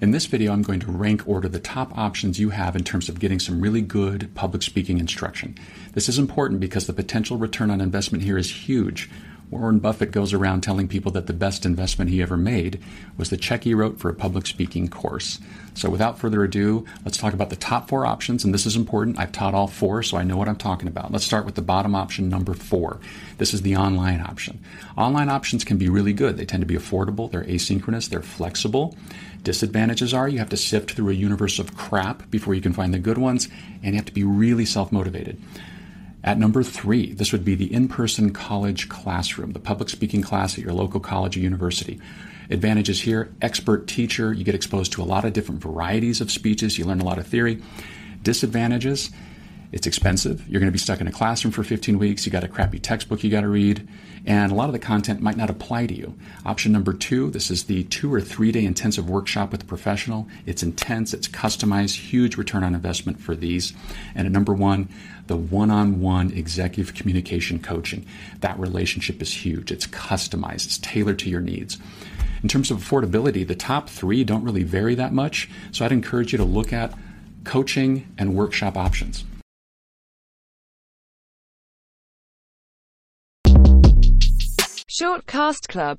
In this video, I'm going to rank order the top options you have in terms of getting some really good public speaking instruction. This is important because the potential return on investment here is huge. Warren Buffett goes around telling people that the best investment he ever made was the check he wrote for a public speaking course. So, without further ado, let's talk about the top four options, and this is important. I've taught all four, so I know what I'm talking about. Let's start with the bottom option, number four. This is the online option. Online options can be really good. They tend to be affordable, they're asynchronous, they're flexible. Disadvantages are you have to sift through a universe of crap before you can find the good ones, and you have to be really self motivated. At number three, this would be the in person college classroom, the public speaking class at your local college or university. Advantages here expert teacher, you get exposed to a lot of different varieties of speeches, you learn a lot of theory. Disadvantages, it's expensive. You're going to be stuck in a classroom for 15 weeks. You got a crappy textbook you got to read, and a lot of the content might not apply to you. Option number two this is the two or three day intensive workshop with a professional. It's intense, it's customized, huge return on investment for these. And at number one, the one on one executive communication coaching. That relationship is huge, it's customized, it's tailored to your needs. In terms of affordability, the top three don't really vary that much, so I'd encourage you to look at coaching and workshop options. Shortcast Club